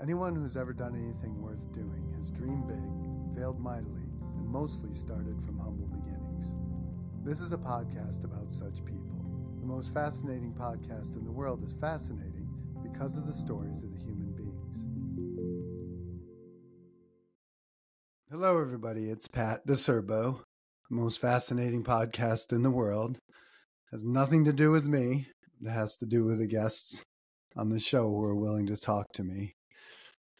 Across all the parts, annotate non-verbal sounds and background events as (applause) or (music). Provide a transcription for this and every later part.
Anyone who's ever done anything worth doing has dreamed big, failed mightily, and mostly started from humble beginnings. This is a podcast about such people. The most fascinating podcast in the world is fascinating because of the stories of the human beings. Hello, everybody. It's Pat DeCerbo, the most fascinating podcast in the world. has nothing to do with me. It has to do with the guests on the show who are willing to talk to me.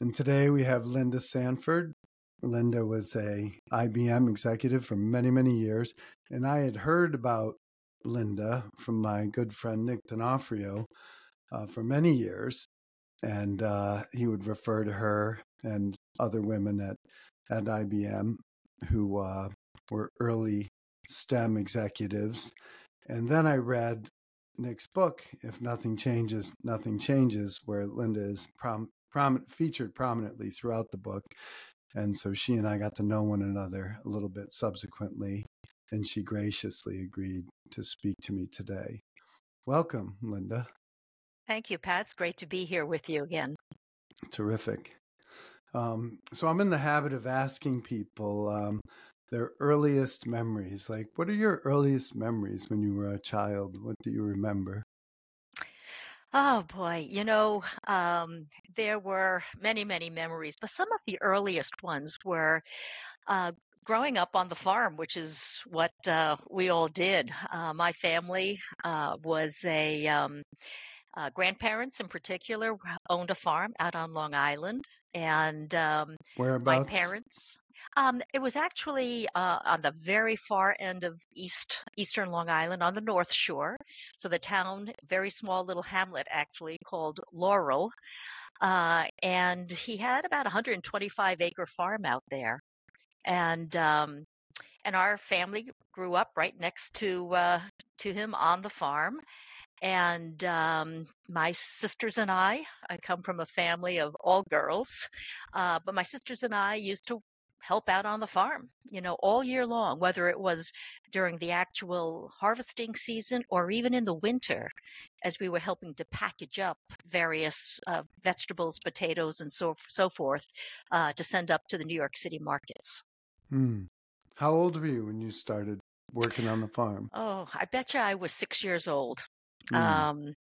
And today we have Linda Sanford. Linda was a IBM executive for many, many years. And I had heard about Linda from my good friend Nick D'Onofrio uh, for many years. And uh, he would refer to her and other women at, at IBM who uh, were early STEM executives. And then I read Nick's book, If Nothing Changes, Nothing Changes, where Linda is prom- prominent, featured prominently throughout the book. And so she and I got to know one another a little bit subsequently, and she graciously agreed to speak to me today. Welcome, Linda. Thank you, Pat. It's great to be here with you again. Terrific. Um, so I'm in the habit of asking people um, their earliest memories. Like, what are your earliest memories when you were a child? What do you remember? Oh boy, you know, um, there were many, many memories, but some of the earliest ones were uh, growing up on the farm, which is what uh, we all did. Uh, my family uh, was a um, uh, grandparents, in particular, owned a farm out on Long Island, and um, Whereabouts? my parents. Um, it was actually uh, on the very far end of East Eastern Long Island, on the North Shore. So the town, very small little hamlet, actually called Laurel, uh, and he had about 125 acre farm out there, and um, and our family grew up right next to uh, to him on the farm. And um, my sisters and I, I come from a family of all girls, uh, but my sisters and I used to help out on the farm, you know, all year long, whether it was during the actual harvesting season or even in the winter, as we were helping to package up various uh, vegetables, potatoes, and so so forth uh, to send up to the New York City markets. Hmm. How old were you when you started working on the farm? Oh, I bet you I was six years old. Hmm. Um,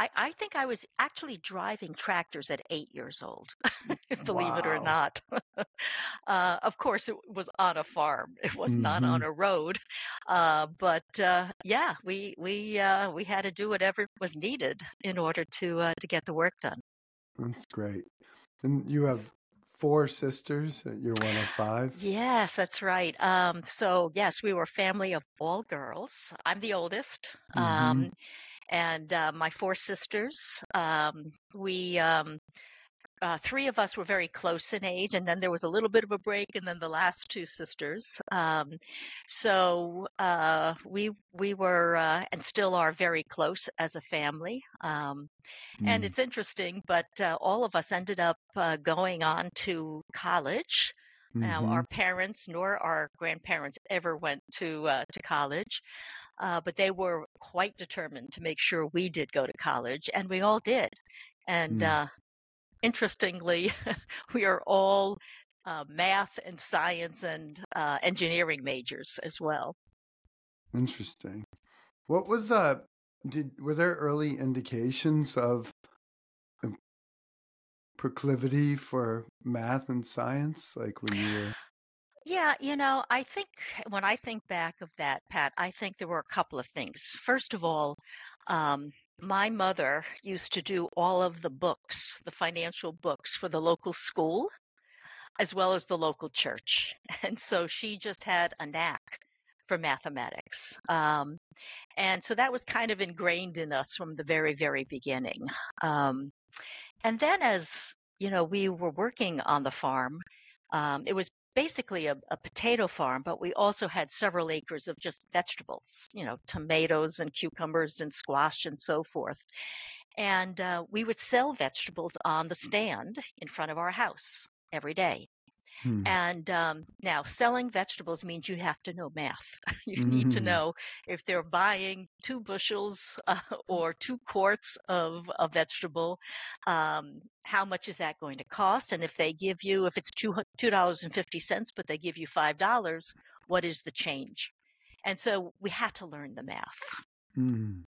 I, I think I was actually driving tractors at eight years old, (laughs) believe it or not. (laughs) uh, of course, it was on a farm. It was not on Mhm. a road. Uh, but uh, yeah, we we uh, we had to do whatever was needed in order to uh, to get the work done. That's great. And you have four sisters. You're one of five. Yes, that's right. Um, so yes, we were a family of all girls. I'm the oldest. Mhm. Um, and uh, my four sisters. Um, we um, uh, three of us were very close in age, and then there was a little bit of a break, and then the last two sisters. Um, so uh, we we were uh, and still are very close as a family. Um, and Mm. it's interesting, but uh, all of us ended up uh, going on to college. Now, Mhm. our parents nor our grandparents ever went to uh, to college, uh, but they were quite determined to make sure we did go to college, and we all did. And Mm. uh, interestingly, (laughs) we are all uh, math and science and uh, engineering majors as well. Interesting. What was uh did were there early indications of proclivity for math and science like when you were Yeah, you know, I think when I think back of that, Pat, I think there were a couple of things. First of all, um, my mother used to do all of the books, the financial books for the local school, as well as the local church. (laughs) And so she just had a knack for mathematics. Um, and so that was kind of ingrained in us from the very, very beginning. Um, and then as, you know, we were working on the farm, um, it was basically a, a potato farm, but we also had several acres of just vegetables, you know, tomatoes and cucumbers and squash and so forth. And uh, we would sell vegetables on the stand in front of our house every day. Hmm. And um, now selling vegetables means you have to know math. (laughs) you need to Mhm. know if they're buying two bushels uh, (laughs) or two quarts of a vegetable, um, how much is that going to cost? And if they give you, if it's two two dollars and fifty cents, but they give you five dollars, what is the change? And so we had to learn the math. Mm.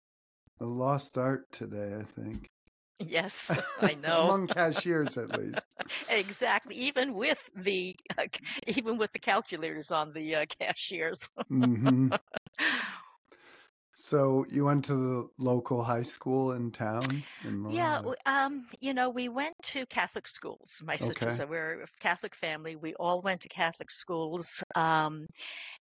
A lost art today, I think. (laughs) Yes, I (laughs) know. Among cashiers, at least. (laughs) exactly. Even with the uh, even with the calculators on the uh, cashiers. hmm So you went to the local high school in town? In Yeah, um, you know, we went to Catholic schools. My sisters, we're a Catholic family. We all went to Catholic schools, um,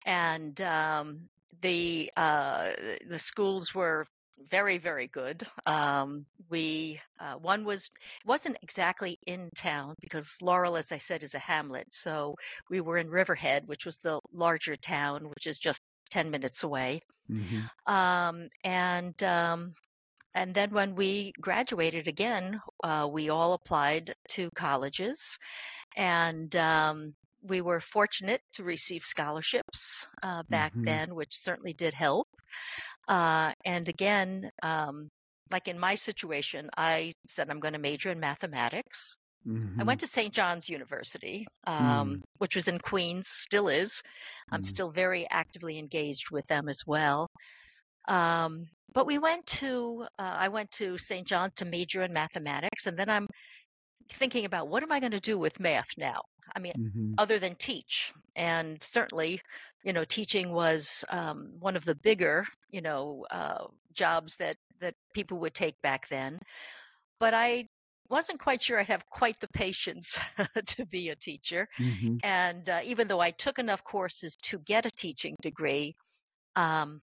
and um, the uh, the schools were very, very good. Um, we uh, one was wasn't exactly in town because Laurel, as I said, is a hamlet. So we were in Riverhead, which was the larger town, which is just ten minutes away. hmm Um, and um, and then when we graduated again, uh, we all applied to colleges, and um, we were fortunate to receive scholarships uh, back Mhm. then, which certainly did help. Uh, and again, um, like in my situation, I said I'm going to major in mathematics. I hmm went to St. John's University, um, Mm. which was in Queens, still is. I'm Mm. still very actively engaged with them as well. Um, but we went to, uh, I went to St. John's to major in mathematics, and then I'm thinking about what am I going to do with math now? I mean, hmm other than teach. And certainly, you know, teaching was um, one of the bigger, you know, uh, jobs that, that people would take back then. But I wasn't quite sure I'd have quite the patience (laughs) to be a teacher. hmm And uh, even though I took enough courses to get a teaching degree, um,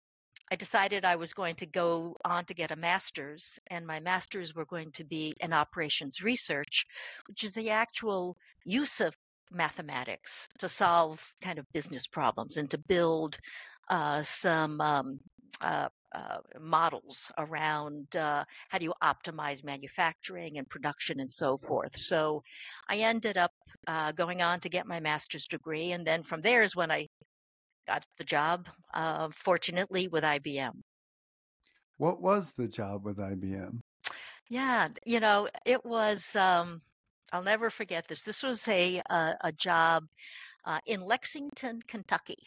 I decided I was going to go on to get a master's, and my master's were going to be in operations research, which is the actual use of mathematics to solve kind of business problems and to build uh, some um, uh, uh, models around uh, how do you optimize manufacturing and production and so forth. So I ended up uh, going on to get my master's degree, and then from there is when I got the job, uh, fortunately, with IBM. What was the job with IBM? Yeah, you know, it was. Um, I'll never forget this. This was a a, a job uh, in Lexington, Kentucky.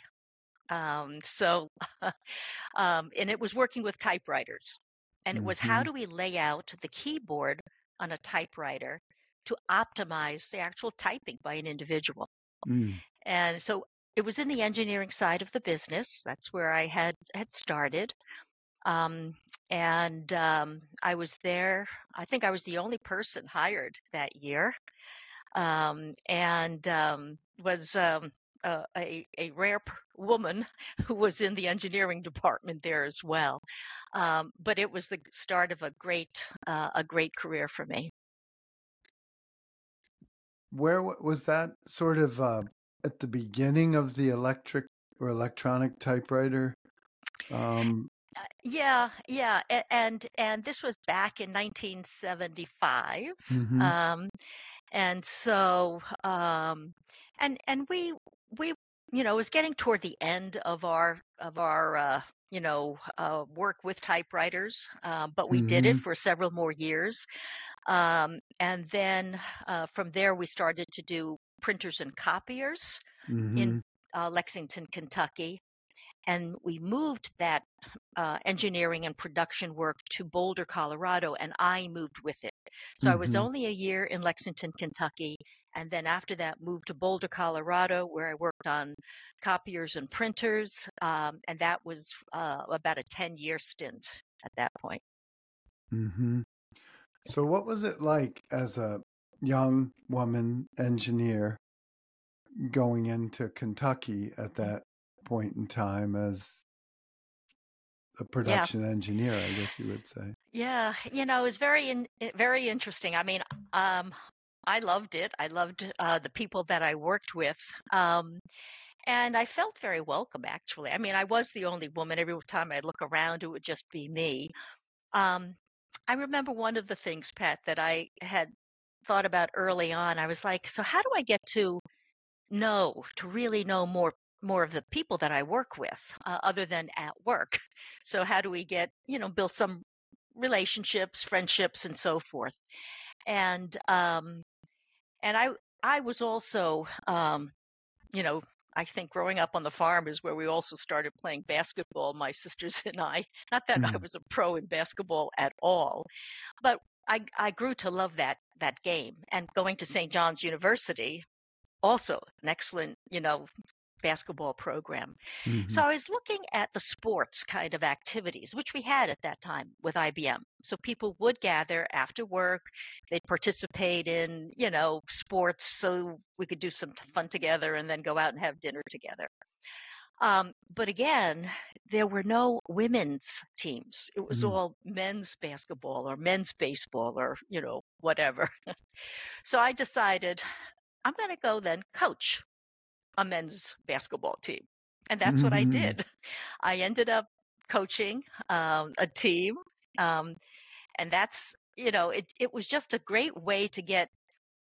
Um, so, (laughs) um, and it was working with typewriters, and it was how hmm do we lay out the keyboard on a typewriter to optimize the actual typing by an individual. Mm. And so it was in the engineering side of the business. That's where I had had started. Um, and um, I was there. I think I was the only person hired that year, um, and um, was um, a, a, rare woman (laughs) who was in the engineering department there as well. Um, but it was the start of a great uh, a great career for me. Where was that sort of uh, at the beginning of the electric or electronic typewriter? Um, Uh, Yeah, yeah, and and this was back in 1975. mhm. Um, and so um, and and we we you know it was getting toward the end of our of our uh, you know uh, work with typewriters, uh, but we did it Mhm. for several more years. Um, and then uh, from there we started to do printers and copiers in Mhm. uh, Lexington, Kentucky and we moved that uh, engineering and production work to Boulder, Colorado, and I moved with it. So I was Mhm. only a year in Lexington, Kentucky, and then after that moved to Boulder, Colorado, where I worked on copiers and printers, um, and that was uh, about a 10 year stint at that point. Mhm. So, what was it like as a young woman engineer going into Kentucky at that point in time as a Yeah. production engineer? I guess you would say. Yeah, you know, it was very in, very interesting. I mean, um, I loved it. I loved uh, the people that I worked with, um, and I felt very welcome. Actually, I mean, I was the only woman. Every time I'd look around, it would just be me. Um, I remember one of the things, Pat, that I had thought about early on. I was like, so how do I get to know, to really know more more of the people that I work with, uh, other than at work. (laughs) So how do we get, you know, build some relationships, friendships, and so forth. And um, and I I was also um, you know I think growing up on the farm is where we also started playing basketball, my (laughs) sisters and I. Not that mm. I was a pro in basketball at all, but I, I grew to love that that game. And going to St. John's University, also an excellent, you know, basketball program. Mm-hmm. So I was looking at the sports kind of activities, which we had at that time with IBM. So people would gather after work, they'd participate in, you know, sports so we could do some fun together and then go out and have dinner together. Um, but again, there were no women's teams. It was mm. all men's basketball or men's baseball or, you know, whatever. (laughs) so I decided I'm going to go then coach a men's basketball team. And that's mm-hmm. what I mm-hmm. did. (laughs) I ended up coaching um, a team. Um, and that's, you know, it, it was just a great way to get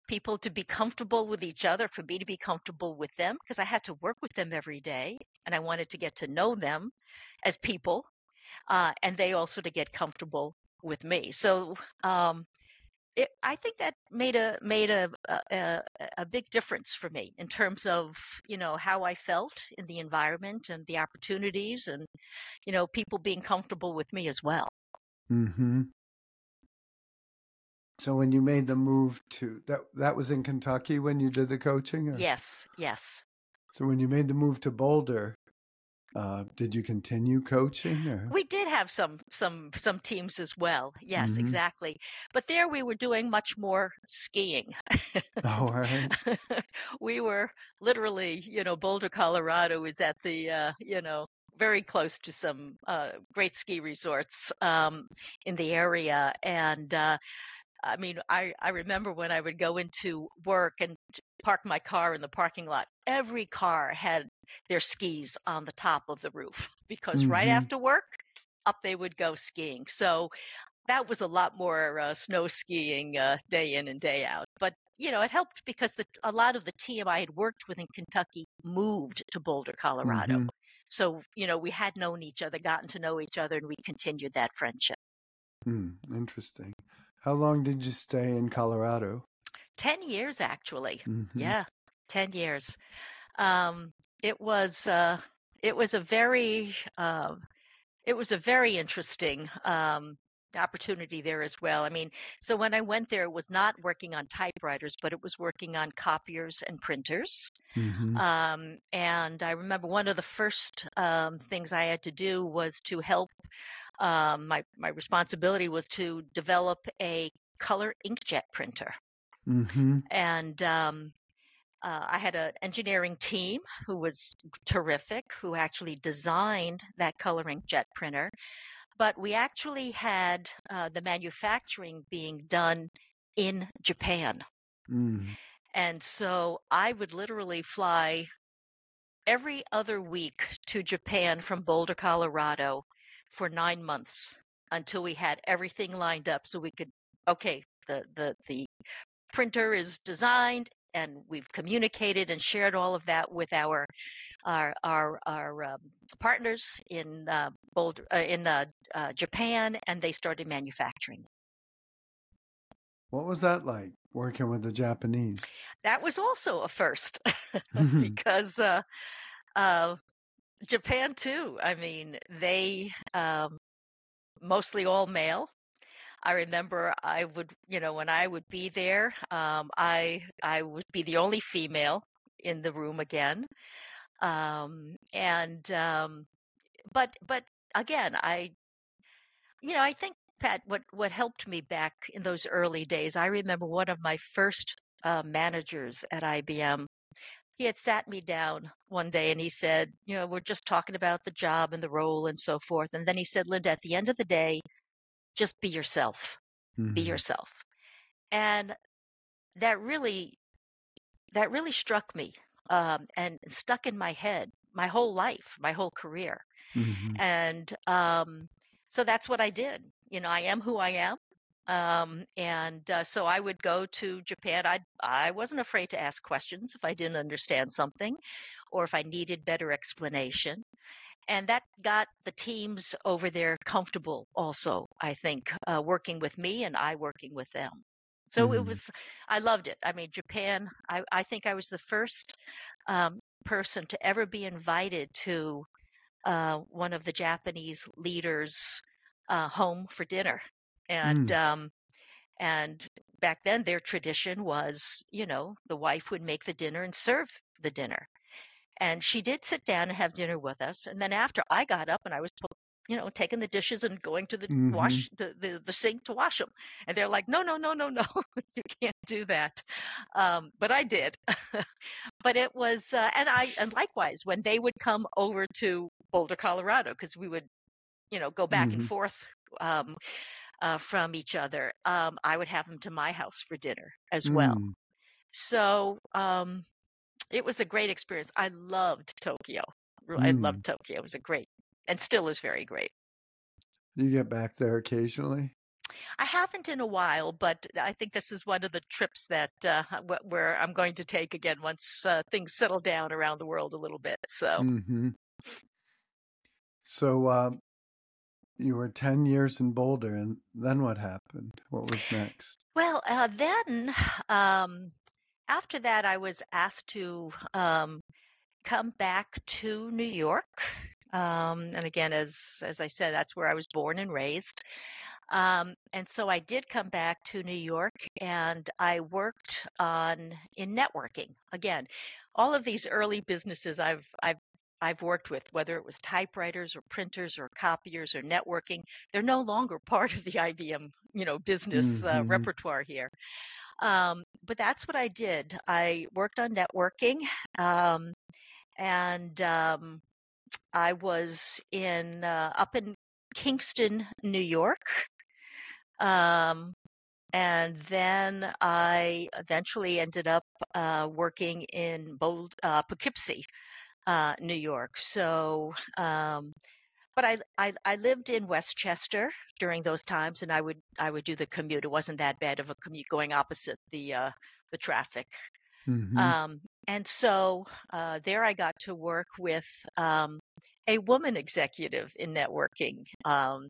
people to be comfortable with each other, for me to be comfortable with them, because I had to work with them every day and I wanted to get to know them as people. Uh, and they also to get comfortable with me. So um, it, I think that made a made a, a a big difference for me in terms of you know how I felt in the environment and the opportunities and you know people being comfortable with me as well. Hmm. So when you made the move to that that was in Kentucky when you did the coaching? Or? Yes, yes. So when you made the move to Boulder, uh, did you continue coaching? Or? We did have some some some teams as well. Yes, mm-hmm. exactly. But there we were doing much more skiing. (laughs) oh, right. (laughs) we were literally, you know, Boulder, Colorado is at the, uh, you know, very close to some uh, great ski resorts um, in the area, and uh, I mean, I, I remember when I would go into work and park my car in the parking lot, every car had their skis on the top of the roof (laughs) because mm-hmm. right after work, up they would go skiing. So that was a lot more uh, snow skiing uh, day in and day out. But you know, it helped because the, a lot of the team I had worked with in Kentucky moved to Boulder, Colorado. Mm-hmm. So you know, we had known each other, gotten to know each other, and we continued that friendship. Hmm, interesting. How long did you stay in Colorado? 10 years, actually. Mm-hmm. Yeah, 10 years. Um, it was, uh, it was a very, uh, it was a very interesting, um, opportunity there as well. I mean, so when I went there, it was not working on typewriters, but it was working on copiers and printers. Mm-hmm. Um, and I remember one of the first um, things I had to do was to help um, my my responsibility was to develop a color inkjet printer, mm-hmm. and um, uh, I had an engineering team who was terrific, who actually designed that color inkjet printer. But we actually had uh, the manufacturing being done in Japan. Mm. And so I would literally fly every other week to Japan from Boulder, Colorado, for nine months until we had everything lined up so we could okay the the the printer is designed and we've communicated and shared all of that with our our our, our um, partners in uh, Boulder uh, in uh, uh Japan and they started manufacturing. What was that like working with the Japanese? That was also a first (laughs) mm-hmm. because uh, uh, Japan too. I mean, they um, mostly all male. I remember I would, you know, when I would be there, um, I I would be the only female in the room again, um, and um, but but again, I, you know, I think Pat, what what helped me back in those early days, I remember one of my first uh, managers at IBM he had sat me down one day and he said, you know, we're just talking about the job and the role and so forth. And then he said, Linda, at the end of the day, just be yourself. Mm-hmm. Be yourself. And that really that really struck me um, and stuck in my head my whole life, my whole career. Mm-hmm. And um, so that's what I did. You know, I am who I am. Um, and uh, so I would go to Japan. I I wasn't afraid to ask questions if I didn't understand something, or if I needed better explanation. And that got the teams over there comfortable. Also, I think uh, working with me and I working with them. So it Mm. was, I loved it. I mean, Japan. I I think I was the first um, person to ever be invited to uh, one of the Japanese leaders' uh, home for dinner, and Mm. um, and back then their tradition was, you know, the wife would make the dinner and serve the dinner, and she did sit down and have dinner with us, and then after I got up and I was. You know, taking the dishes and going to the hmm wash the, the, the sink to wash them, and they're like, "No, no, no, no, no, (laughs) you can't do that." Um, but I did. (laughs) but it was, uh, and I, and likewise, when they would come over to Boulder, Colorado, because we would, you know, go back and hmm forth um, uh, from each other, um, I would have them to my house for dinner as well. Mm. So um, it was a great experience. I loved Tokyo. I Mm. loved Tokyo. It was a great, and still is very great. You get back there occasionally? I haven't in a while, but I think this is one of the trips that uh, (laughs) where I'm going to take again once uh, things settle down around the world a little bit. So. hmm So uh, you were 10 years in Boulder, and then what happened? What was next? Well, uh, then (sighs) um, after that, I was asked to um, come back to New York. Um, and again, as as I said, that's where I was born and raised. Um, and so I did come back to New York, and I worked on in networking. Again, all of these early businesses I've I've I've worked with, whether it was typewriters or printers or copiers or networking, they're no longer (laughs) part of the IBM, you know, business uh, hmm repertoire here. Um, but that's what I did. I worked on networking, um, and um, I was in uh, up in Kingston, New York, um, and then I eventually ended up uh, working in Bold, uh, Poughkeepsie, uh, New York. So, um, but I, I I lived in Westchester during those times, and I would I would do the commute. It wasn't that bad of a commute going opposite the uh, the traffic. hmm Um, and so uh, there I got to work with um, a woman executive in networking, um,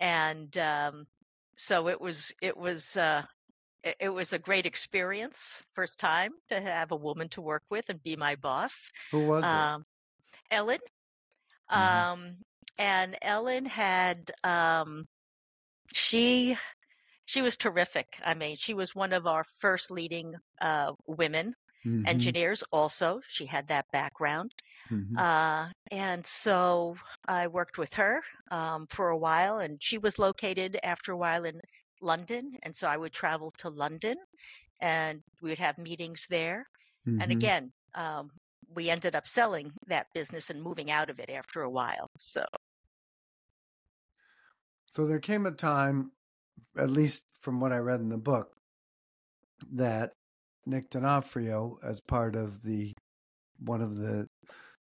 and um, so it was it was uh, it, was a great experience. First time to have a woman to work with and be my boss, Who was it? um, Ellen. hmm Um, and Ellen had um, she she was terrific. I mean, she was one of our first leading uh, women hmm engineers. Also, she had that background, hmm uh, and so I worked with her um, for a while. And she was located after a while in London, and so I would travel to London, and we would have meetings there. And hmm again, um, we ended up selling that business and moving out of it after a while. So. So there came a time, at least from what I read in the book, that Nick D'Onofrio, as part of the one of the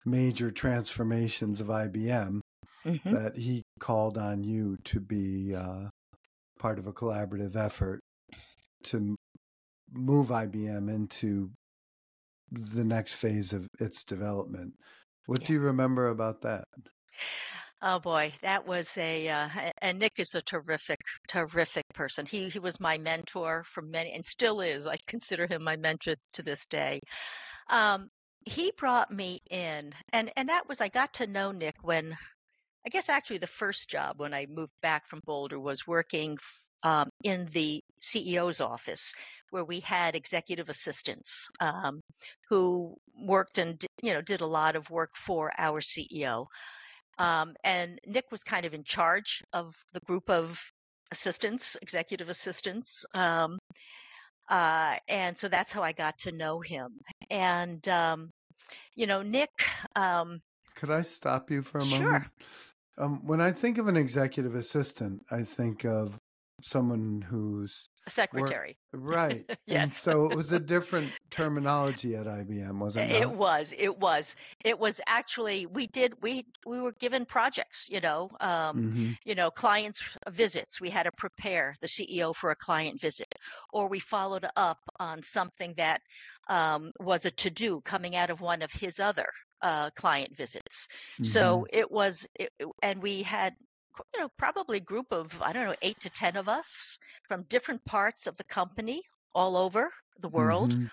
major transformations of IBM, hmm that he called on you to be uh, part of a collaborative effort to move IBM into the next phase of its development. What do you remember about that? Oh boy, that was a uh, and Nick is a terrific, terrific person. He he was my mentor for many, and still is. I consider him my mentor to this day. Um, he brought me in, and and that was I got to know Nick when I guess actually the first job when I moved back from Boulder was working um, in the CEO's office, where we had executive assistants um, who worked and you know did a lot of work for our CEO. Um, and Nick was kind of in charge of the group of assistants, executive assistants. Um, uh, and so that's how I got to know him. And, um, you know, Nick, um, Could I stop you for a sure. moment? Um, when I think of an executive assistant, I think of someone who's A secretary. right. (laughs) And Yes. so it was a (laughs) different terminology at IBM, wasn't it It was. It was. It was actually. We did. We we were given projects. You know. Um, hmm you know, clients visits. We had to prepare the CEO for a client visit, or we followed up on something that um, was a to do coming out of one of his other uh, client visits. So Mm-hmm. it was, it- and we had, you know, probably a group of I don't know, eight to ten of us from different parts of the company all over the world. hmm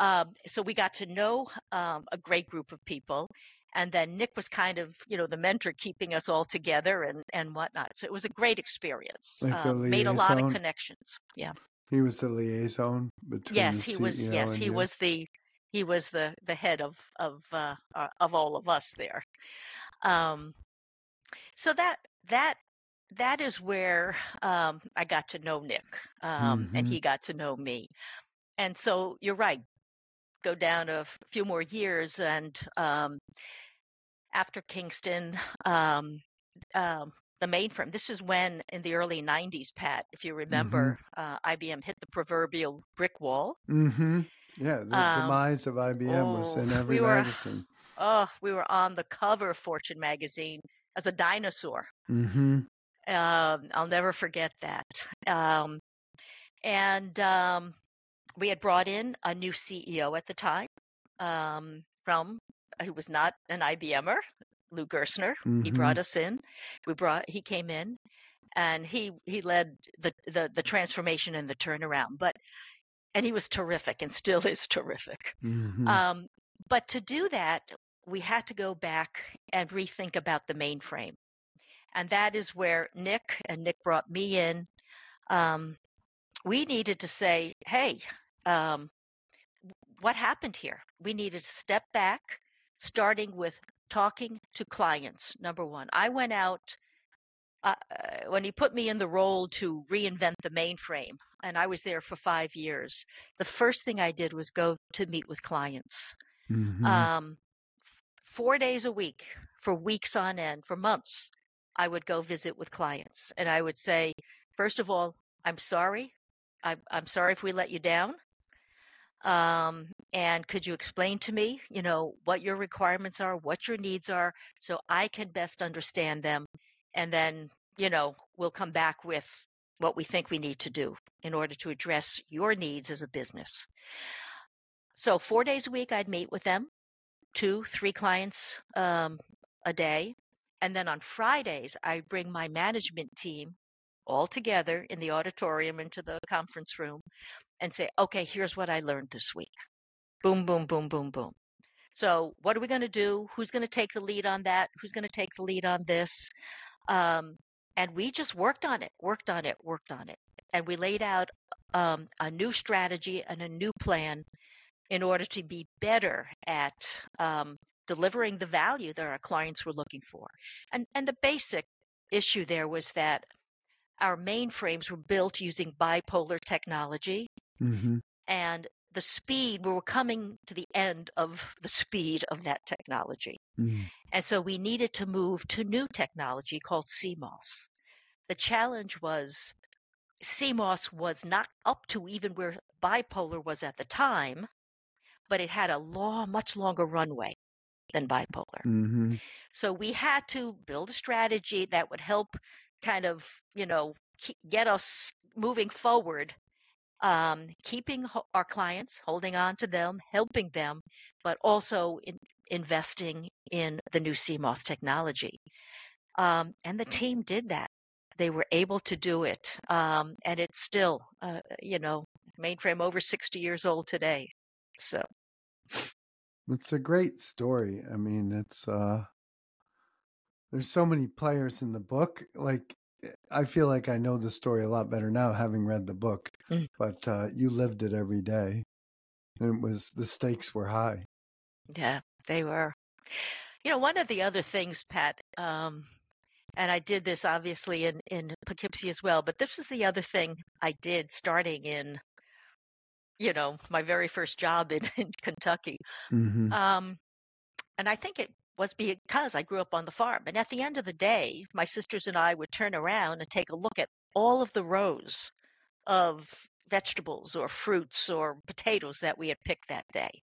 Um, so we got to know um, a great group of people. And then Nick was kind of, you know, the mentor keeping us all together and, and whatnot. So it was a great experience. Like Um, made a lot of connections. Yeah. He was the liaison between Yes, he was. Yes, he you. was the he was the the head of of uh, uh, of all of us there. Um, so that that that is where um, I got to know Nick, um, and Mhm. he got to know me. And so you're right. Go down a f- few more years, and um, after Kingston, um, um, the mainframe. This is when, in the early '90s, Pat, if you remember, uh, IBM hit the proverbial brick wall. hmm Yeah, the Um, demise of IBM was oh, in every we were- magazine. Oh, we were on the cover of Fortune magazine as a dinosaur. hmm Um, I'll never forget that. Um, and um, we had brought in a new CEO at the time um, from who was not an IBMer, Lou Gerstner. He Mhm. brought us in. We brought he came in, and he he led the the, the transformation and the turnaround. But and he was terrific and still is (laughs) terrific. hmm Um, but to do that, we had to go back and rethink about the mainframe. And that is where Nick and Nick brought me in. Um, we needed to say, hey, um, what happened here? We needed to step back, starting with talking to clients. Number one, I went out uh, uh, when he put me in the role to reinvent the mainframe, and I was there for five years. The first thing I did was go to meet with clients hmm um, four days a week for weeks on end, for months. I would go visit with clients and I would say, first of all, I'm sorry. I'm, I'm sorry if we let you down. Um, and could you explain to me, you know, what your requirements are, what your needs are, so I can best understand them. And then, you know, we'll come back with what we think we need to do in order to address your needs as a business. So four days a week, I'd meet with them, two, three clients um, a day. And then on Fridays, I bring my management team all together in the auditorium into the conference room and say, okay, here's what I learned this week. Boom, boom, boom, boom, boom. So what are we going to do? Who's going to take the lead on that? Who's going to take the lead on this? Um, and we just worked on it, worked on it, worked on it. And we laid out um, a new strategy and a new plan in order to be better at um, delivering the value that our clients were looking for. And, and the basic issue there was that our mainframes were built using bipolar technology hmm and the speed, we were coming to the end of the speed of that technology. mm And so we needed to move to new technology called CMOS. The challenge was CMOS was not up to even where bipolar was at the time, but it had a long, much longer runway than bipolar. hmm So we had to build a strategy that would help kind of, you know, get us moving forward, um, keeping ho- our clients, holding on to them, helping them, but also in, investing in the new CMOS technology. Um, and the team did that. They were able to do it. Um, and it's still, uh, you know, mainframe over 60 years old today. So, It's a great story. I mean, it's uh there's so many players in the book. Like I feel like I know the story a lot better now having read the book, Mm. but uh you lived it every day. And it was the stakes were high. Yeah, they were. You know, one of the other things, Pat, um, and I did this obviously in, in Poughkeepsie as well, but this is the other thing I did starting in, you know, my very first job in, (laughs) in Kentucky. hmm Um, and I think it was because I grew up on the farm. And at the end of the day, my sisters and I would turn around and take a look at all of the rows of vegetables or fruits or potatoes that we had picked that day.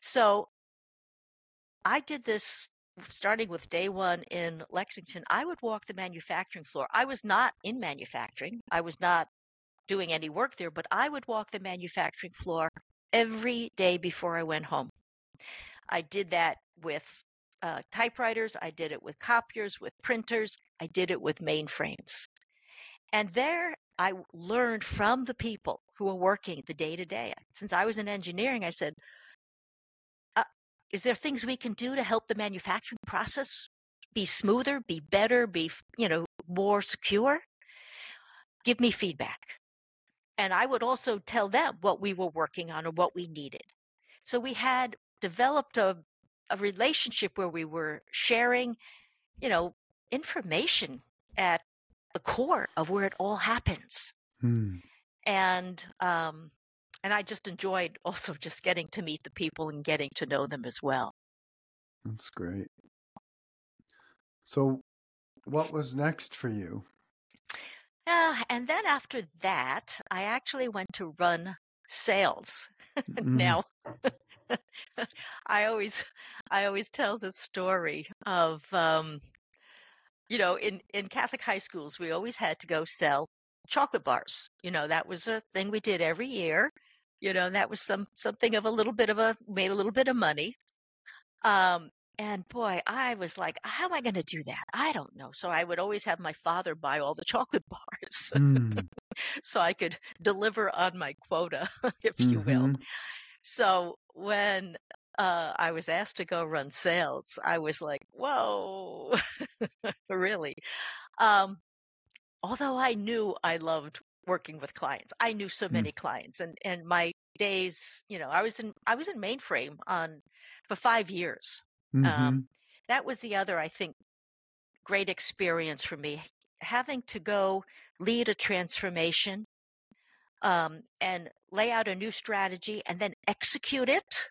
So I did this starting with day one in Lexington. I would walk the manufacturing floor. I was not in manufacturing, I was not doing any work there, but I would walk the manufacturing floor every day before I went home. I did that with uh, typewriters, I did it with copiers, with printers, I did it with mainframes. And there I learned from the people who were working the day to day. Since I was in engineering, I said, uh, is there things we can do to help the manufacturing process be smoother, be better, be, you know, more secure? Give me feedback. And I would also tell them what we were working on or what we needed. So we had developed a, a relationship where we were sharing, you know, information at the core of where it all happens. Hmm. And um, and I just enjoyed also just getting to meet the people and getting to know them as well. That's great. So, what was next for you? Uh, and then after that, I actually went to run sales. (laughs) Mm. now, (laughs) I always, I always tell the story of, um, you know, in in Catholic high schools, we always had to go sell chocolate bars. You know, that was a thing we did every year. You know, that was some something of a little bit of a made a little bit of money. Um, and boy, I was like, how am I going to do that? I don't know. So I would always have my father buy all the (laughs) chocolate bars Hmm. (laughs) so I could deliver on my quota, (laughs) if you will. Mhm. So when uh, I was asked to go run sales, I was like, whoa, really? Um, although I knew I loved working with clients, I knew so Mm. many clients, and and my days, you know, I was in I was in mainframe on for five years. Mhm. Um, that was the other, I think, great experience for me, having to go lead a transformation um, and lay out a new strategy and then execute it.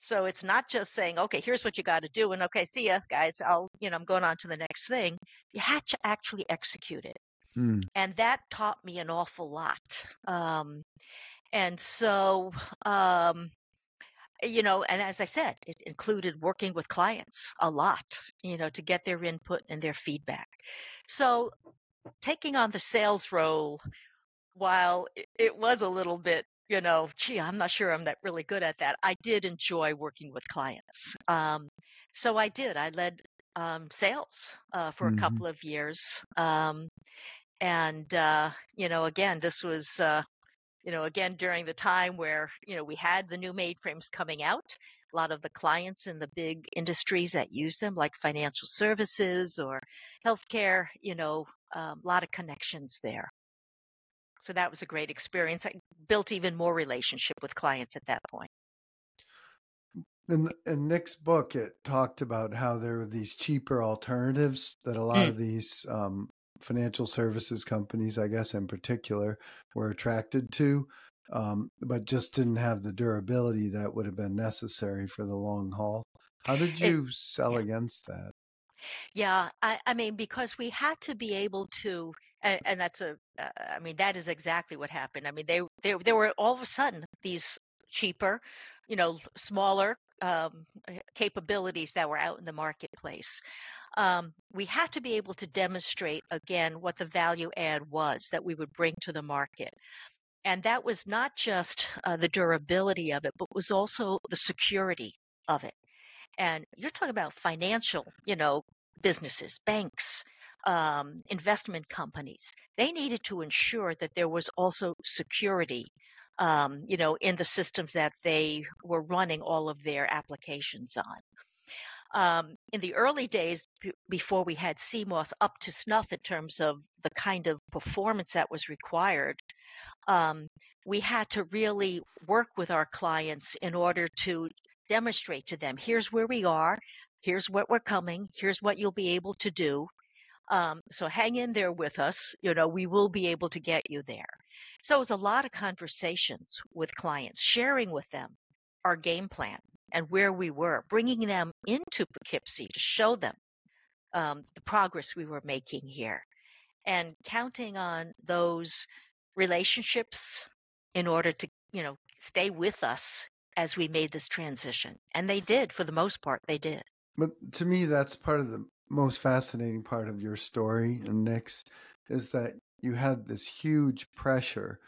So it's not just saying, okay, here's what you got to do, and okay, see ya, guys. I'll, you know, I'm going on to the next thing. You had to actually execute it, Mm. and that taught me an awful lot. Um, and so, um, you know, and as I said, it included working with clients a lot, you know, to get their input and their feedback. So taking on the sales role, while it, was a little bit, you know, gee, I'm not sure I'm that really good at that. I did enjoy working with clients. Um, so I did. I led um, sales uh, for Mhm. a couple of years. Um, and, uh, you know, again, this was, uh, you know, again, during the time where, you know, we had the new mainframes coming out, a lot of the clients in the big industries that use them, like financial services or healthcare, you know, um, a lot of connections there. So that was a great experience. I built even more relationship with clients at that point. In, in Nick's book, it talked about how there were these cheaper alternatives that a lot Mm. of these um, financial services companies, I guess in particular, were attracted to, um, but just didn't have the durability that would have been necessary for the long haul. How did It- you sell yeah. against that? Yeah, I, I mean, because we had to be able to, and, and that's a, uh, I mean, that is exactly what happened. I mean, they, they, there were all of a sudden these cheaper, you know, smaller um, capabilities that were out in the marketplace. Um, we have to be able to demonstrate again what the value add was that we would bring to the market. And that was not just uh, the durability of it, but was also the security of it. And you're talking about financial, you know, businesses, banks, um, investment companies. They needed to ensure that there was also security, um, you know, in the systems that they were running all of their applications on. Um, in the early days, b- before we had CMOS up to snuff in terms of the kind of performance that was required, um, we had to really work with our clients in order to demonstrate to them here's where we are, here's what we're coming, here's what you'll be able to do. Um, so hang in there with us. You know, we will be able to get you there. So it was a lot of conversations with clients, sharing with them our game plan and where we were, bringing them into Poughkeepsie to show them um, the progress we were making here. and counting on those relationships in order to, you know, stay with us as we made this transition. And they did, for the most part, they did. But to me, that's part of the most fascinating part of your story and Nick's is that you had this huge pressure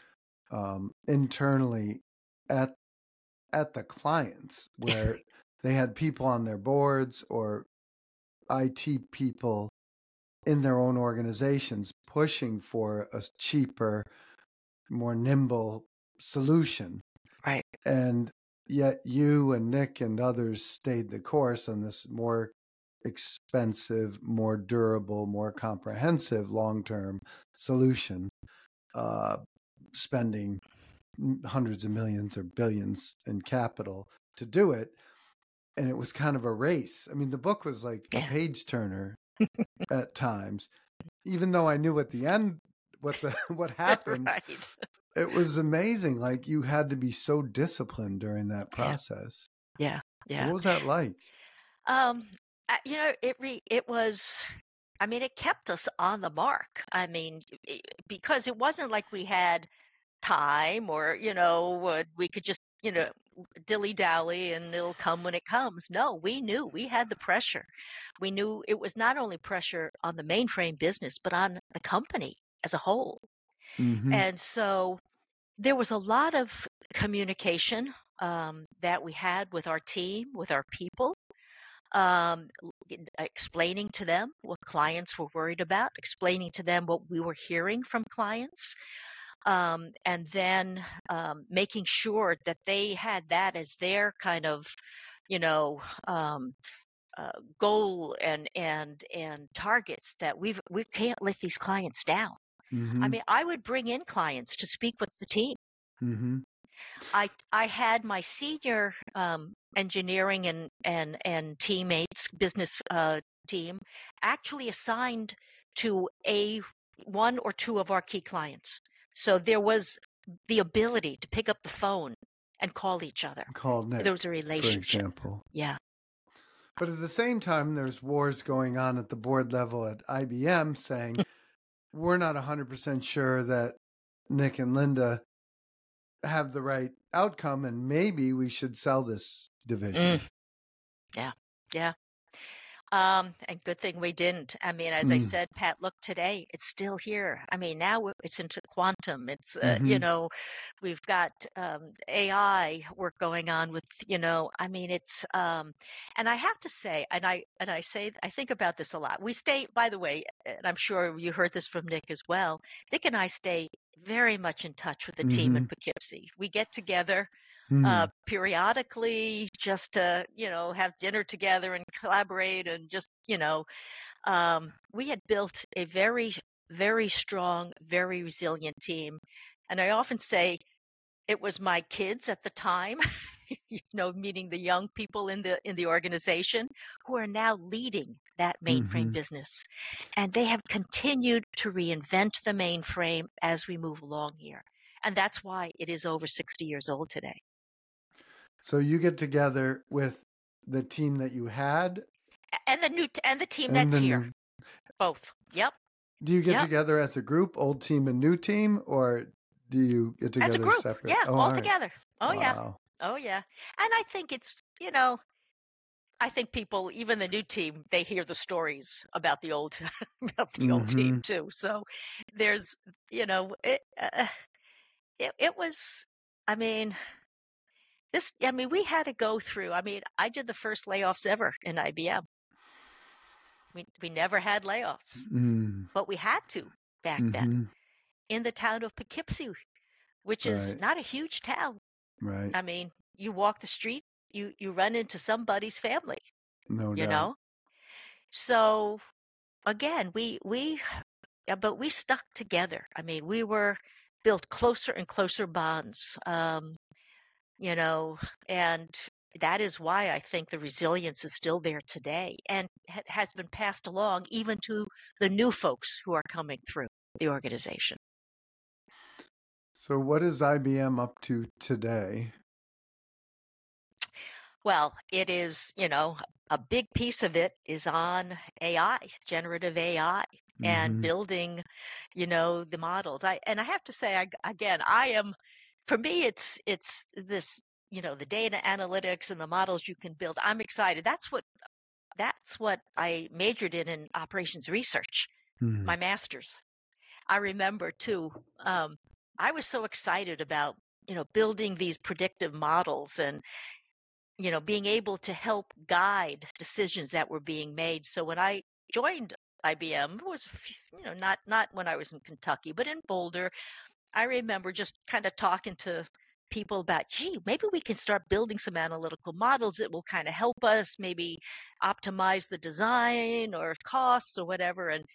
um, internally at at the clients where (laughs) they had people on their boards or IT people in their own organizations pushing for a cheaper, more nimble solution. Right. And yet you and Nick and others stayed the course on this more expensive, more durable, more comprehensive long term solution, uh, spending hundreds of millions or billions in capital to do it. And it was kind of a race. I mean, the book was like Yeah. a page turner (laughs) at times, even though I knew at the end what the (laughs) what (laughs) happened. right. It was amazing. Like you had to be so disciplined during that process. Yeah. Yeah. What was that like? Um, you know, it re- it was. I mean, it kept us on the mark. I mean, because it wasn't like we had time or you know we could just you know dilly dally and it'll come when it comes. No, we knew we had the pressure. We knew it was not only pressure on the mainframe business, but on the company as a whole. Mhm. And so there was a lot of communication um, that we had with our team, with our people, um, explaining to them what clients were worried about, explaining to them what we were hearing from clients, um, and then um, making sure that they had that as their kind of, you know, um, uh, goal and and and targets that we've we can't let these clients down. I Mhm. mean, I would bring in clients to speak with the team. Mhm. I I had my senior um, engineering and and and teammates, business uh, team, actually assigned to a one or two of our key clients. So there was the ability to pick up the phone and call each other. Called Nick, There was a relationship. for example. Yeah. But at the same time, there's wars going on at the board level at IBM saying, we're not 100% sure that Nick and Linda have the right outcome, and maybe we should sell this division. Mm. Yeah. Yeah. Um, and good thing we didn't. I mean, as I Mm. said, Pat, look today, it's still here. I mean, now it's into quantum. It's, uh, you Mhm. know, we've got um, AI work going on with, you know, I mean, it's, um, and I have to say, and I and I say, I think about this a lot. We stay, by the way, and I'm sure you heard this from Nick as well. Nick and I stay very much in touch with the team in Poughkeepsie. We get together Hmm. uh, periodically just to you know have dinner together and collaborate and just you know um, we had built a very very strong very resilient team and i often say it was my kids at the time (laughs) you know meeting the young people in the in the organization who are now leading that mainframe Mhm. business and they have continued to reinvent the mainframe as we move along here and that's why it is over 60 years old today So you get together with the team that you had, and the new t- and the team and that's then here. the- both. Yep. do you get Yep. together as a group, old team and new team, or do you get together as a group. separate? yeah Oh, all all right. together. Oh yeah. Oh yeah. And i think it's you know i think people even the new team they hear the stories about the old (laughs) about the old Mm-hmm. team too. So there's you know it uh, it, it was i mean this i mean we had to go through i mean i did the first layoffs ever in ibm we we never had layoffs Mm, but we had to back then mhm. in the town of Poughkeepsie, which is Right. not a huge town. Right. I mean, you walk the street, you you run into somebody's family, No you doubt. know. So again, we we but we stuck together. I mean, we were built closer and closer bonds. Um, you know, and that is why I think the resilience is still there today and ha- has been passed along even to the new folks who are coming through the organization. So what is IBM up to today? Well, it is, you know, a big piece of it is on AI, generative AI. and hmm building, you know, the models. I and I have to say, I, again, I am for me, it's it's this, you know, the data analytics and the models you can build. I'm excited. That's what that's what I majored in in operations research, hmm my master's. I remember too. Um, I was so excited about you know building these predictive models and you know being able to help guide decisions that were being made. So when I joined IBM, it was you know not not when I was in Kentucky, but in Boulder. I remember just kind of talking to people about, gee, maybe we can start building some analytical models that will kind of help us maybe optimize the design or costs or whatever. And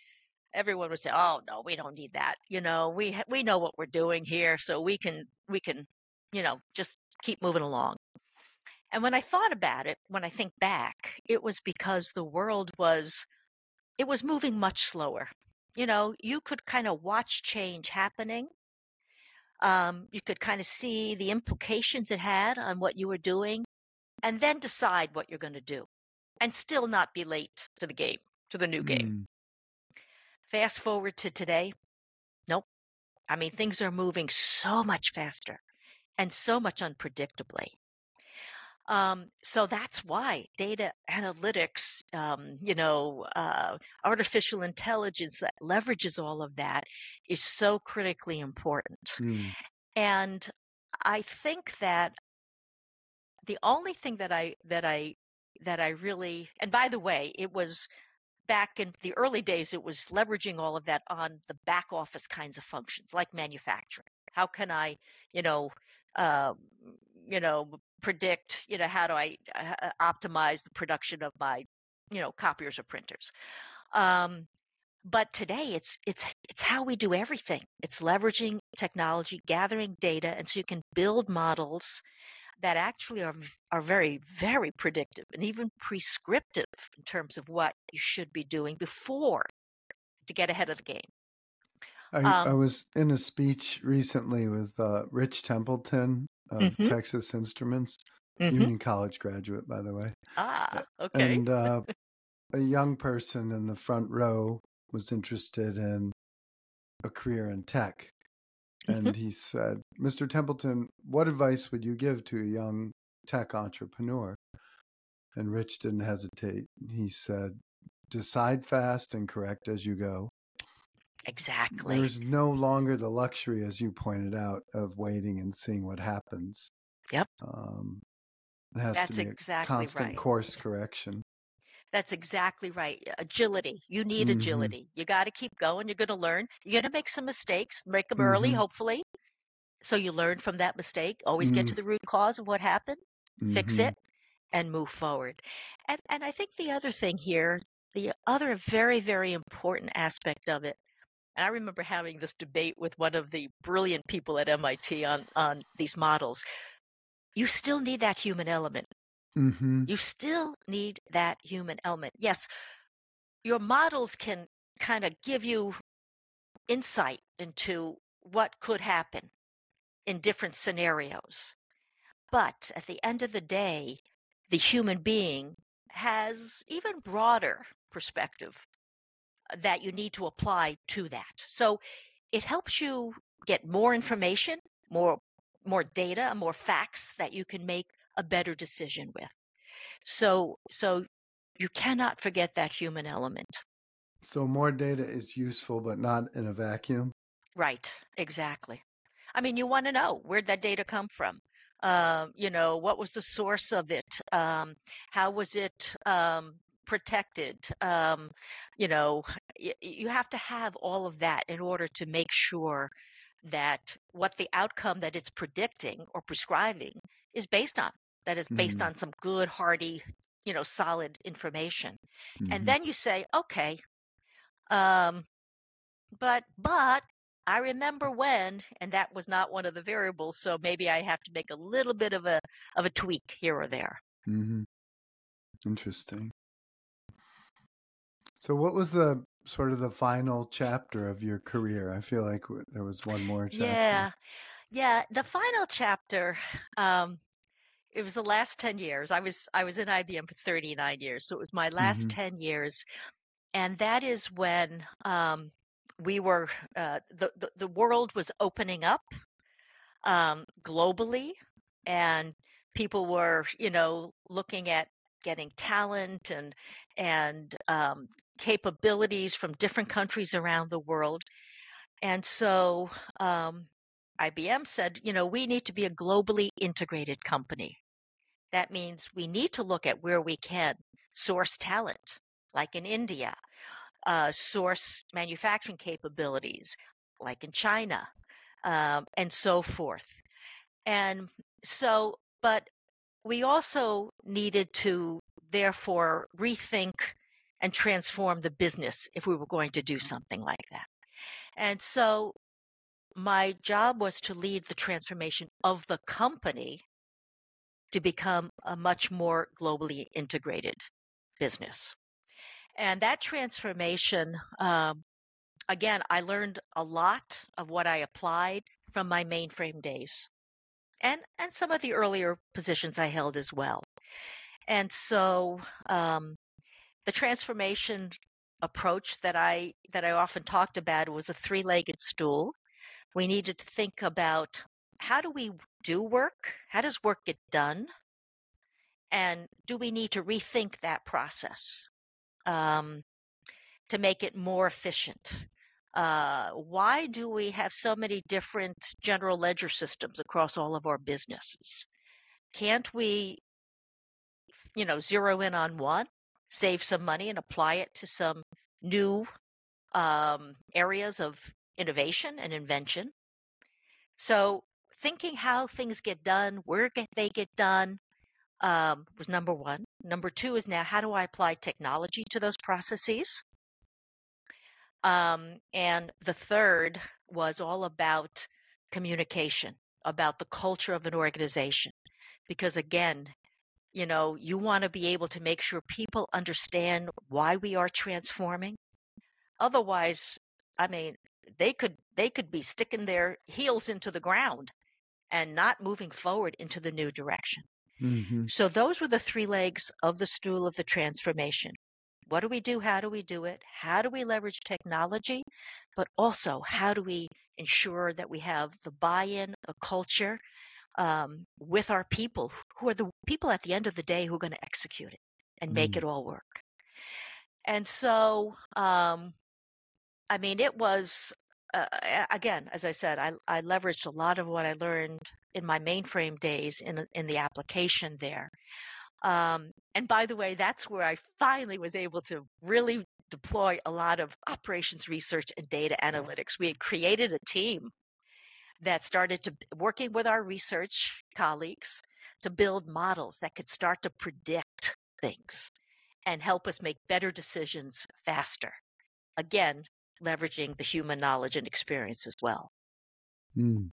everyone would say, "Oh no, we don't need that. You know, we ha- we know what we're doing here, so we can we can, you know, just keep moving along." And when I thought about it, when I think back, it was because the world was it was moving much slower. You know, you could kind of watch change happening. Um, you could kind of see the implications it had on what you were doing, and then decide what you're going to do, and still not be late to the game, to the new game. mm Fast forward to today, Nope. I mean, things are moving so much faster and so much unpredictably. Um, so that's why data analytics, um, you know, uh, artificial intelligence that leverages all of that is so critically important. mm And I think that the only thing that I that I that I really and by the way, it was back in the early days it was leveraging all of that on the back office kinds of functions like manufacturing. How can I, you know, uh, you know, predict, you know, how do I uh, optimize the production of my, you know, copiers or printers? Um, but today it's it's it's how we do everything. It's leveraging technology, gathering data, and so you can build models that actually are are very very predictive and even prescriptive in terms of what you should be doing before to get ahead of the game. I, I Um, was in a speech recently with uh, Rich Templeton of hmm Texas Instruments, hmm Union College graduate, by the way. Ah, okay. And uh, (laughs) a young person in the front row was interested in a career in tech. And he said, Mr. Templeton, what advice would you give to a young tech entrepreneur? And Rich didn't hesitate. He said, decide fast and correct as you go. Exactly. There's no longer the luxury, as you pointed out, of waiting and seeing what happens. Yep. Um, it has That's to be exactly constant right. course correction. That's exactly right. Agility. You need hmm agility. You got to keep going. You're going to learn. You're going to make some mistakes. Make them early, hmm hopefully. So you learn from that mistake. Always get to the root cause of what happened. Fix hmm it and move forward. And and I think the other thing here, the other very very important aspect of it, and I remember having this debate with one of the brilliant people at MIT on on these models. You still need that human element. hmm You still need that human element. Yes, your models can kind of give you insight into what could happen in different scenarios. But at the end of the day, the human being has even broader perspective that you need to apply to that. So it helps you get more information, more more data, more facts that you can make a better decision with. So so you cannot forget that human element. So more data is useful, but not in a vacuum. Right, exactly. I mean, you want to know where'd that data come from? Um, you know, what was the source of it? Um, how was it um, protected? Um, you know, y- you have to have all of that in order to make sure that what the outcome that it's predicting or prescribing is based on, that is based Mm-hmm. on some good, hearty, you know, solid information. And hmm then you say, okay, um, but but I remember when, and that was not one of the variables, so maybe I have to make a little bit of a of a tweak here or there. hmm Interesting. So, what was the sort of the final chapter of your career? I feel like there was one more chapter. Yeah, yeah. The final chapter, um, it was the last ten years. I was I was in IBM for thirty nine years, so it was my last hmm ten years, and that is when um, we were uh, the, the the world was opening up um, globally, and people were you know looking at getting talent and and um, capabilities from different countries around the world, and so um, IBM said, you know, we need to be a globally integrated company. That means we need to look at where we can source talent, like in India, uh, source manufacturing capabilities, like in China, um, and so forth. And so, but we also needed to therefore rethink and transform the business if we were going to do something like that. And so my job was to lead the transformation of the company to become a much more globally integrated business. And that transformation, um, again, I learned a lot of what I applied from my mainframe days and, and some of the earlier positions I held as well. And so um, the transformation approach that I that I often talked about was a three-legged stool. We needed to think about how do we do work? How does work get done? And do we need to rethink that process um, to make it more efficient? Uh, why do we have so many different general ledger systems across all of our businesses? Can't we, you know, zero in on one, save some money, and apply it to some new um, areas of innovation and invention? So, thinking how things get done, where they get done, um, was number one. Number two is now how do I apply technology to those processes? Um, and the third was all about communication, about the culture of an organization. Because again, you know, you want to be able to make sure people understand why we are transforming. Otherwise, I mean, they could they could be sticking their heels into the ground and not moving forward into the new direction. Mm-hmm. So those were the three legs of the stool of the transformation. What do we do? How do we do it? How do we leverage technology? But also, how do we ensure that we have the buy-in, the culture um, with our people, who are the people at the end of the day who are going to execute it and make Mm. it all work? And so, um, I mean, it was uh, again, as I said, I, I leveraged a lot of what I learned in my mainframe days in in the application there. Um, and by the way, that's where I finally was able to really deploy a lot of operations research and data analytics. We had created a team that started to working with our research colleagues to build models that could start to predict things and help us make better decisions faster. Again, leveraging the human knowledge and experience as well. Mm.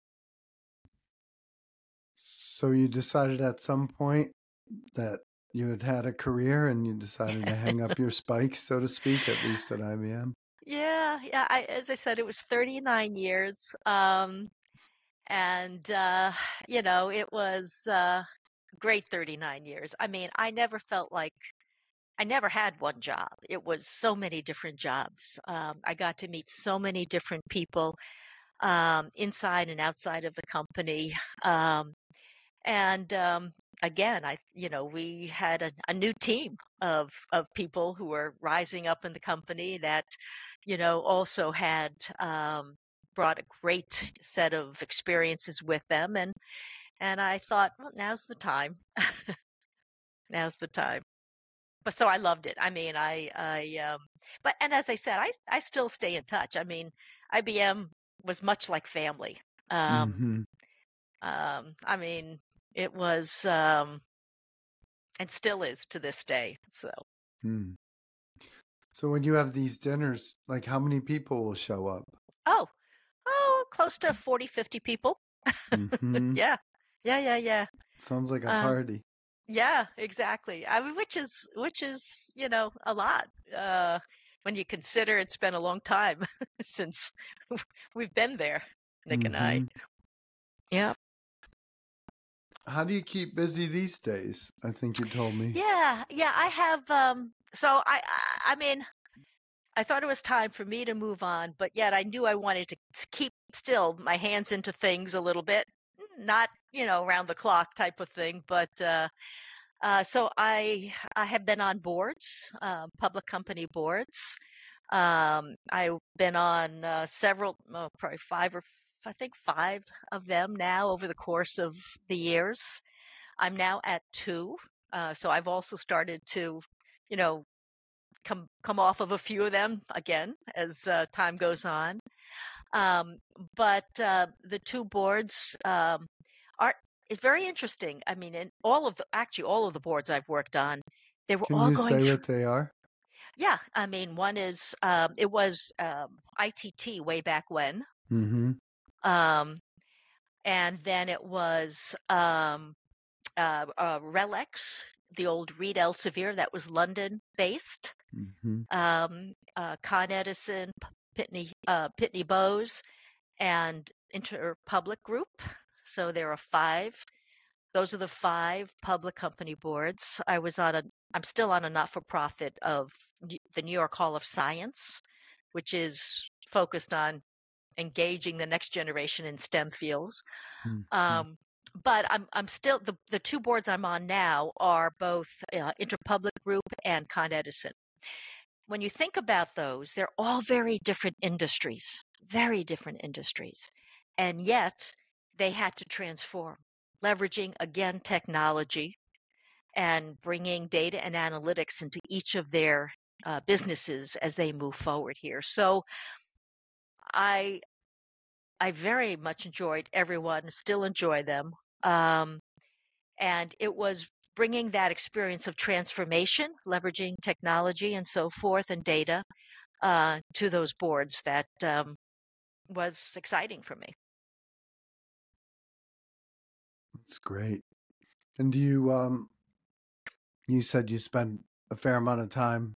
So you decided at some point that you had had a career and you decided to hang up (laughs) your spikes, so to speak, at least at IBM. Yeah, yeah. I, as I said, it was 39 years. Um, and, uh, you know, it was uh, great 39 years. I mean, I never felt like I never had one job. It was so many different jobs. Um, I got to meet so many different people um, inside and outside of the company. Um, and um, again, I, you know, we had a, a new team of of people who were rising up in the company that, you know, also had um, brought a great set of experiences with them, and and I thought, well, now's the time. (laughs) now's the time. But so I loved it. I mean, I, I, um, but and as I said, I, I still stay in touch. I mean, IBM was much like family. Um, Mhm. um, I mean, it was, um, and still is to this day. So, Mm. So when you have these dinners, like how many people will show up? oh, oh, close to 40, 50 people. (laughs) hmm Yeah. Yeah, yeah, yeah. Sounds like a Uh, party. Yeah, exactly. I mean, which is, which is, you know, a lot, uh, when you consider it's been a long time (laughs) since we've been there, Nick and I. Mhm. Yeah. How do you keep busy these days? I think you told me. Yeah, yeah, I have um so I I, I mean I thought it was time for me to move on, but yet I knew I wanted to keep still my hands into things a little bit, not you know around the clock type of thing, but uh, uh, so I I have been on boards, uh, public company boards. Um, I've been on uh, several, oh, probably five or I think five of them now over the course of the years. I'm now at two, uh, so I've also started to, you know, come come off of a few of them again as uh, time goes on. Um, but uh, the two boards um, are it's very interesting. I mean, in all of the actually all of the boards I've worked on, they were Can all you going. say through, what they are? yeah, I mean, one is um, it was um, ITT way back when, Mm-hmm. um, and then it was um, uh, uh, RELX, the old Reed Elsevier that was London based. Mm-hmm. um, uh, Con Edison, Pitney, uh, Pitney Bowes, and Interpublic Group. So there are five. Those are the five public company boards. I was on a, I'm still on a not-for-profit of the New York Hall of Science, which is focused on engaging the next generation in STEM fields. Mm-hmm. Um, but I'm I'm still the the two boards I'm on now are both uh, Interpublic Group and Con Edison. When you think about those, they're all very different industries, very different industries, and yet they had to transform, leveraging again technology and bringing data and analytics into each of their uh, businesses as they move forward here. So I I very much enjoyed everyone, still enjoy them. Um, and it was bringing that experience of transformation, leveraging technology and so forth and data uh, to those boards that um, was exciting for me. That's great. And you um you said you spent a fair amount of time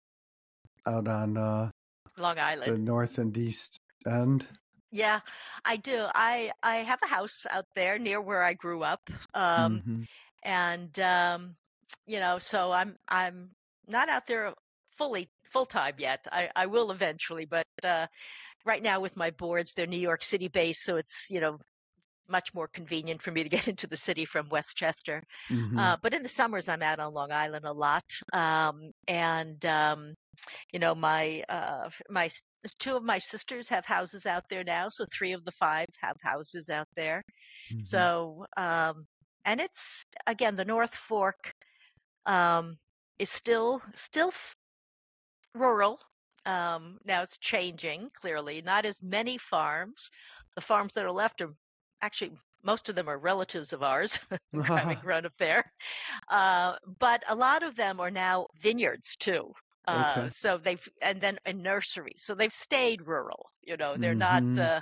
out on uh Long Island, the north and east end? Yeah, I do. I I have a house out there near where I grew up. Um, mm-hmm. and um, you know, so I'm I'm not out there fully full time yet. I I will eventually, but uh, right now with my boards, they're New York City based, so it's you know much more convenient for me to get (laughs) into the city from Westchester. Mm-hmm. Uh, but in the summers, I'm out on Long Island a lot, um, and um, you know my uh, my two of my sisters have houses out there now, so three of the five have houses out there. Mhm. So, um, and it's again the North Fork um, is still still f- rural. Um, now it's changing clearly. Not as many farms. The farms that are left are actually most of them are relatives of ours, (laughs) (laughs) having grown up there. Uh, but a lot of them are now vineyards too. Uh, Okay. So they've and then in nurseries. So they've stayed rural. You know, they're Mhm. not uh,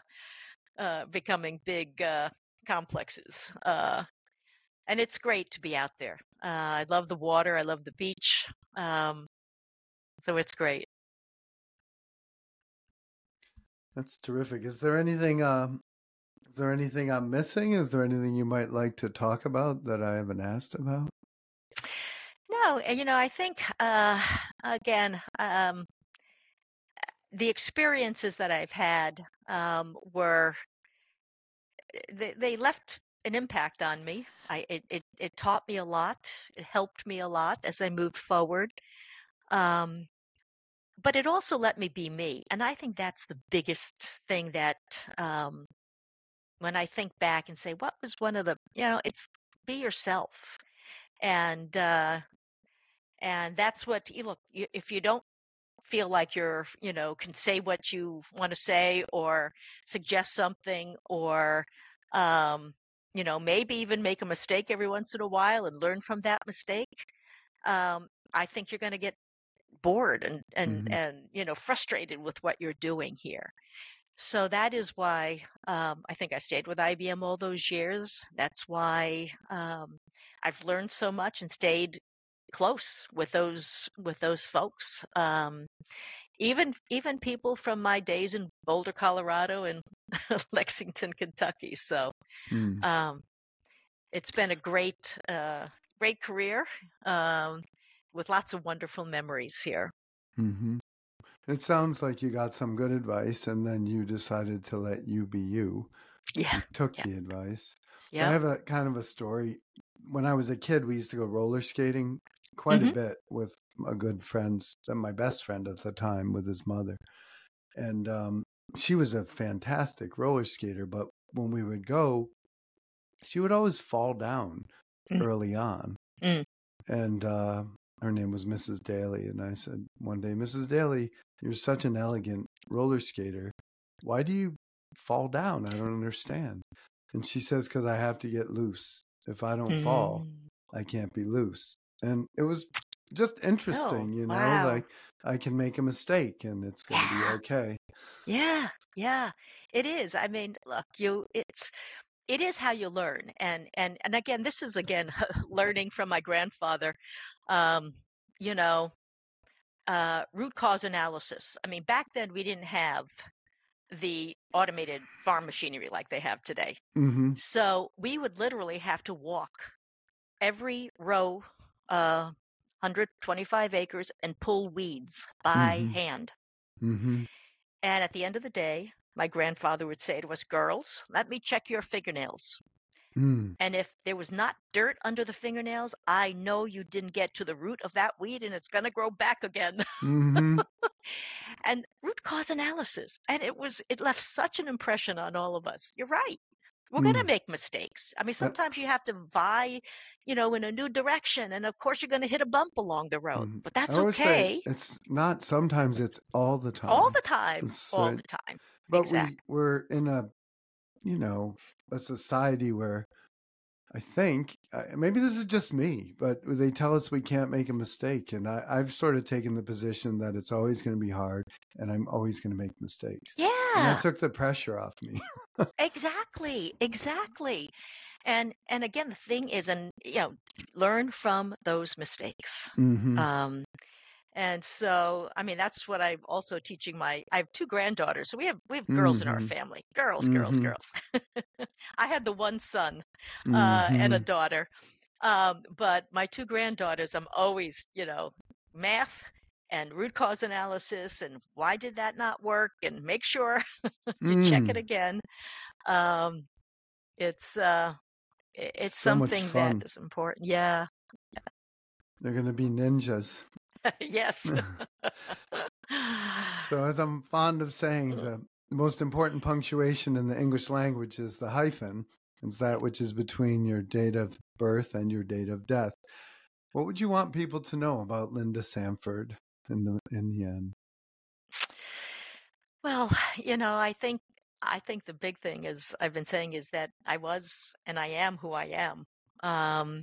uh, becoming big uh, complexes. Uh, and it's great to be out there. Uh, I love the water. I love the beach. Um, so it's great. That's terrific. Is there anything um is there anything I'm missing? Is there anything you might like to talk about that I haven't asked about? No, you know, I think uh, again, um, the experiences that I've had um, were they, they left an impact on me. I it, it it taught me a lot. It helped me a lot as I moved forward. Um, but it also let me be me, and I think that's the biggest thing that um, when I think back and say, what was one of the you know, it's be yourself, and uh, and that's what you look. If you don't feel like you're you know can say what you want to say or suggest something or um you know maybe even make a mistake every once in a while and learn from that mistake um i think you're going to get bored and and Mhm. and you know frustrated with what you're doing here so that is why um, I think I stayed with IBM all those years. That's why um, I've learned so much and stayed close with those with those folks. Um, even even people from my days in Boulder, Colorado, and (laughs) Lexington, Kentucky. So Hmm. um, it's been a great uh, great career um, with lots of wonderful memories here. hmm It sounds like you got some good advice and then you decided to let you be you. Yeah. You took Yeah. the advice. Yeah, I have a kind of a story. When I was a kid, we used to go roller skating quite a hmm bit with a good friend's, uh, my best friend at the time, with his mother. And um, she was a fantastic roller skater. But when we would go, she would always fall down Mm. early on. Mm. And uh, her name was Mrs. Daly. And I said one day, Mrs. Daly, you're such an elegant roller skater. Why do you fall down? I don't understand. And she says, because I have to get loose. If I don't fall, Mm. I can't be loose. And it was just Oh, interesting, you know, wow. like I can make a mistake and it's going to be okay. Yeah. Yeah. It is. I mean, look, you, it's, it is how you learn. And, and, and again, this is again, (laughs) learning from my grandfather. Um, you know, uh, root cause analysis. I mean, back then we didn't have the automated farm machinery like they have today. hmm So we would literally have to walk every row, uh, 125 acres and pull weeds by hmm hand. hmm And at the end of the day, my grandfather would say to us, girls, let me check your fingernails. Mm. And if there was not dirt under the fingernails, I know you didn't get to the root of that weed and it's going to grow back again. hmm (laughs) and root cause analysis. And it was, it left such an impression on all of us. You're right. We're going to Mm. make mistakes. I mean, sometimes you have to vie, you know, in a new direction. And of course, you're going to hit a bump along the road, mhm. but that's okay it's not sometimes, it's all the time. all the time, It's all right. the time. But Exactly. we we're in a, you know, a society where I think maybe this is just me, but they tell us we can't make a mistake, and I, I've sort of taken the position that it's always going to be hard, and I'm always going to make mistakes, Yeah. and that took the pressure off me. (laughs) exactly, exactly. And and again, the thing is, and you know, learn from those mistakes. hmm Um, and so, I mean, that's what I'm also teaching my. I have two granddaughters, so we have we have girls in our hmm family. Girls, girls, hmm girls. (laughs) I had the one son uh, and a hmm daughter, um, but my two granddaughters, I'm always, you know, math and root cause analysis and why did that not work and make sure (laughs) you check it Mm. again. Um, it's uh, it's So something that is important. Yeah. They're going to be ninjas. (laughs) yes. (laughs) So, as I'm fond of saying, the most important punctuation in the English language is the hyphen. It's that which is between your date of birth and your date of death. What would you want people to know about Linda Sanford in the in the end? Well, you know, I think I think the big thing is I've been saying is that I was and I am who I am. Um,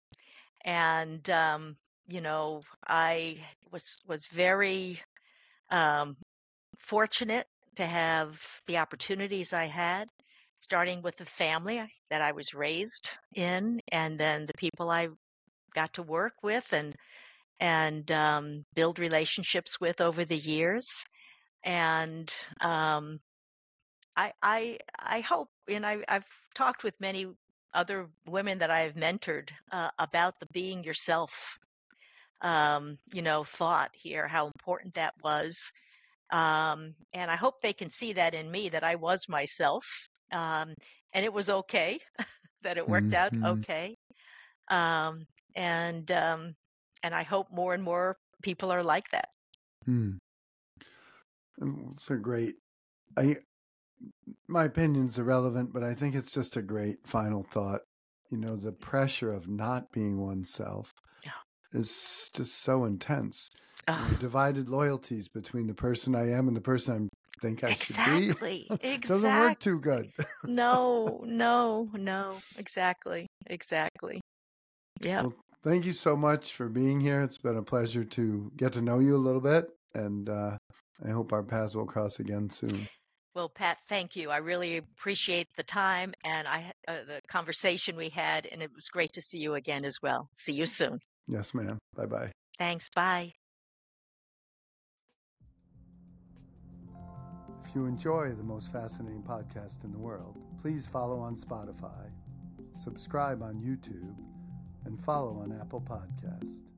and um, you know, I was was very um, fortunate to have the opportunities I had, starting with the family that I was raised in, and then the people I got to work with and and um, build relationships with over the years. And um, I I I hope, and I, I've talked with many other women that I have mentored uh, about the being yourself, um, you know, thought here, how important that was. Um, and I hope they can see that in me that I was myself, um, and it was okay, (laughs) that it worked out hmm okay. Um, and um, and I hope more and more people are like that. Hmm. It's a great. I my opinion's irrelevant, but I think it's just a great final thought. You know, the pressure of not being oneself Yeah. Is just so intense. Oh, divided loyalties between the person I am and the person I think I should be exactly, Exactly. (laughs) doesn't work too good. (laughs) No, no, no, exactly, exactly. Yeah. Well, thank you so much for being here. It's been a pleasure to get to know you a little bit, and uh, I hope our paths will cross again soon. Well, Pat, thank you. I really appreciate the time and I uh, the conversation we had, and it was great to see you again as well. See you soon. Yes, ma'am. Bye bye. Thanks. Bye. If you enjoy the most fascinating podcast in the world, please follow on Spotify, subscribe on YouTube, and follow on Apple Podcast.